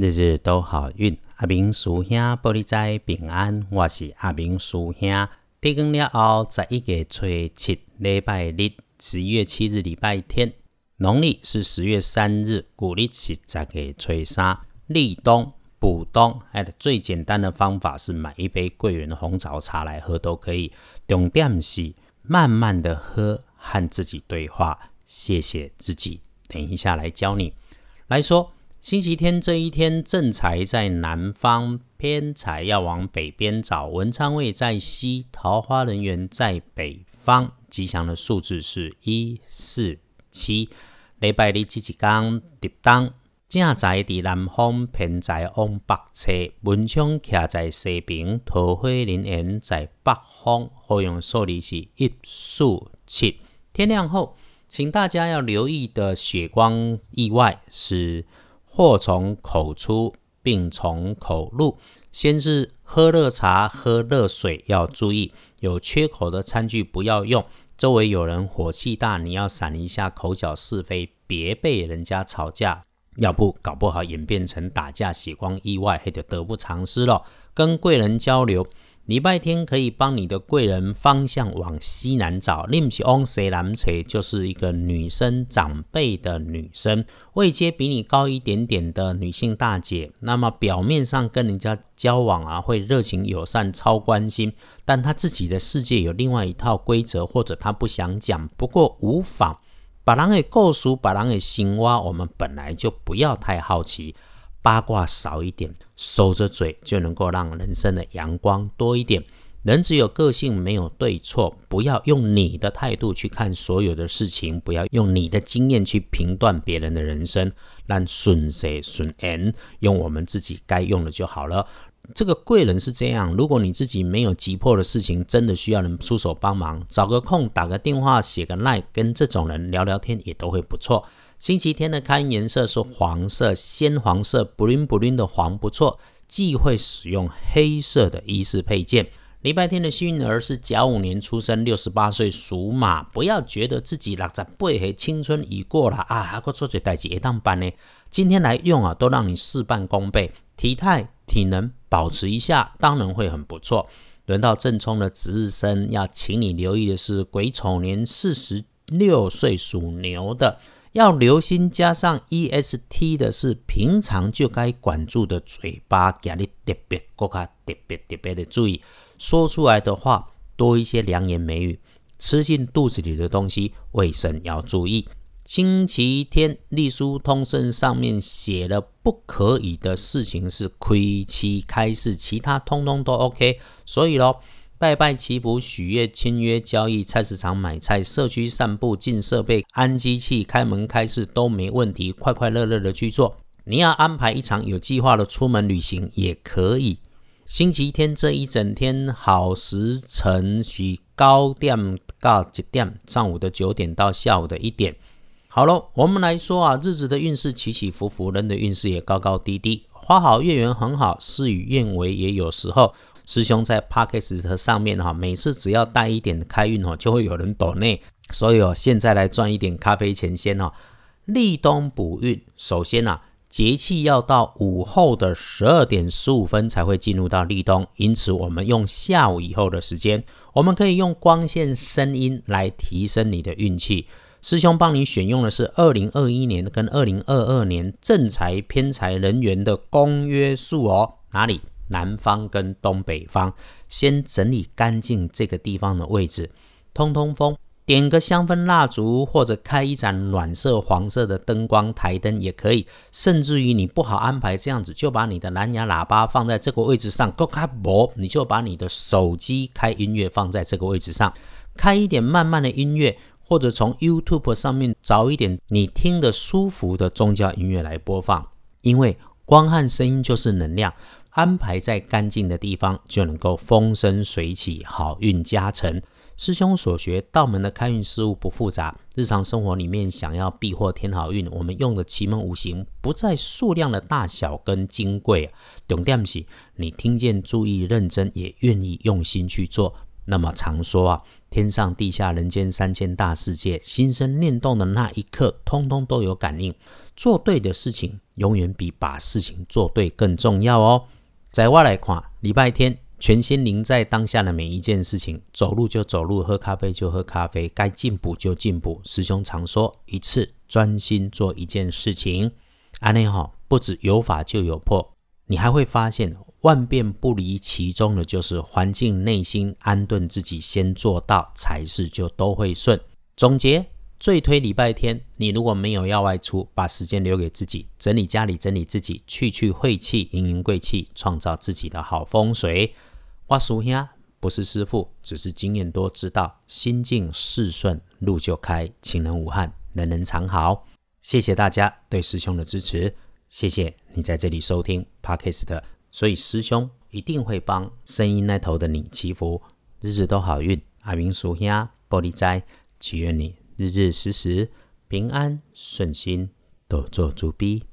日日都好运。阿明叔兄玻璃仔平安，我是阿明叔兄。天光了后，十一月初七礼拜日，十一月七日礼拜天，农历是十月三日，古历是十月初三。立冬补冬，哎，最简单的方法是买一杯桂圆红枣茶来喝都可以。重点是慢慢的喝，和自己对话，谢谢自己。等一下来教你来说。星期天这一天，正财在南方，偏财要往北边找。文昌位在西，桃花人缘在北方。吉祥的数字是一四七。礼拜日这一天，入冬，正财在南方，偏财往北侧。文昌徛在西边，桃花人缘在北方。好用数字是一四七。天亮后，请大家要留意的血光意外是。祸从口出，病从口入。先是喝热茶、喝热水要注意，有缺口的餐具不要用。周围有人火气大，你要闪一下，口角是非，别被人家吵架，要不搞不好演变成打架、血光意外，那就得不偿失了。跟贵人交流。礼拜天可以帮你的贵人方向往西南找，另起往西南找就是一个女生长辈的女生，位阶比你高一点点的女性大姐。那么表面上跟人家交往啊，会热情友善、超关心，但她自己的世界有另外一套规则，或者她不想讲。不过无妨，把人给构熟，把人给行挖。我们本来就不要太好奇。八卦少一点，收着嘴就能够让人生的阳光多一点。人只有个性，没有对错。不要用你的态度去看所有的事情，不要用你的经验去评断别人的人生。让顺谁顺人，用我们自己该用的就好了。这个贵人是这样，如果你自己没有急迫的事情，真的需要人出手帮忙，找个空打个电话，写个 line，跟这种人聊聊天也都会不错。星期天的开颜色是黄色，鲜黄色，bling bling 的黄不错。忌讳使用黑色的衣饰配件。礼拜天的幸运儿是甲午年出生，六十八岁属马。不要觉得自己六十八岁青春已过了啊，还个做这代志一当班呢。今天来用啊，都让你事半功倍，体态体能保持一下，当然会很不错。轮到正冲的值日生，要请你留意的是癸丑年四十六岁属牛的。要留心，加上 E S T 的是平常就该管住的嘴巴，给你特别、更加特别、特别的注意，说出来的话多一些良言美语，吃进肚子里的东西卫生要注意。星期天隶书通胜上面写了不可以的事情是亏期开市，其他通通都 OK，所以咯。拜拜祈福、许愿、签约、交易、菜市场买菜、社区散步、进设备、安机器、开门开市都没问题，快快乐乐的去做。你要安排一场有计划的出门旅行也可以。星期天这一整天好时辰是高点到几点？上午的九点到下午的一点。好了，我们来说啊，日子的运势起起伏伏，人的运势也高高低低。花好月圆很好，事与愿违也有时候。师兄在 p a c k e s 上面哈，每次只要带一点开运哦，就会有人躲内，所以哦，现在来赚一点咖啡钱先哦。立冬补运，首先呐，节气要到午后的十二点十五分才会进入到立冬，因此我们用下午以后的时间，我们可以用光线、声音来提升你的运气。师兄帮你选用的是二零二一年跟二零二二年正财偏财人员的公约数哦，哪里？南方跟东北方，先整理干净这个地方的位置，通通风，点个香氛蜡烛，或者开一盏暖色黄色的灯光台灯也可以。甚至于你不好安排这样子，就把你的蓝牙喇叭放在这个位置上，够开播，你就把你的手机开音乐放在这个位置上，开一点慢慢的音乐，或者从 YouTube 上面找一点你听得舒服的宗教音乐来播放，因为光和声音就是能量。安排在干净的地方，就能够风生水起，好运加成。师兄所学道门的开运事物不复杂，日常生活里面想要避祸添好运，我们用的奇门五行不在数量的大小跟金贵，重点是你听见注意认真，也愿意用心去做。那么常说啊，天上地下人间三千大世界，心生念动的那一刻，通通都有感应。做对的事情永远比把事情做对更重要哦。在我来看，礼拜天全心灵在当下的每一件事情，走路就走路，喝咖啡就喝咖啡，该进步就进步。师兄常说，一次专心做一件事情，安内哈，不止有法就有破，你还会发现万变不离其中的，就是环境内心安顿自己，先做到才是就都会顺。总结。最推礼拜天，你如果没有要外出，把时间留给自己，整理家里，整理自己，去去晦气，迎迎贵气，创造自己的好风水。我叔兄不是师傅，只是经验多，知道心静事顺，路就开，情人无憾，人人常好。谢谢大家对师兄的支持，谢谢你在这里收听 Podcast，所以师兄一定会帮声音那头的你祈福，日日都好运。阿明叔兄玻璃斋，祈愿你。日日时时平安顺心，都做足逼。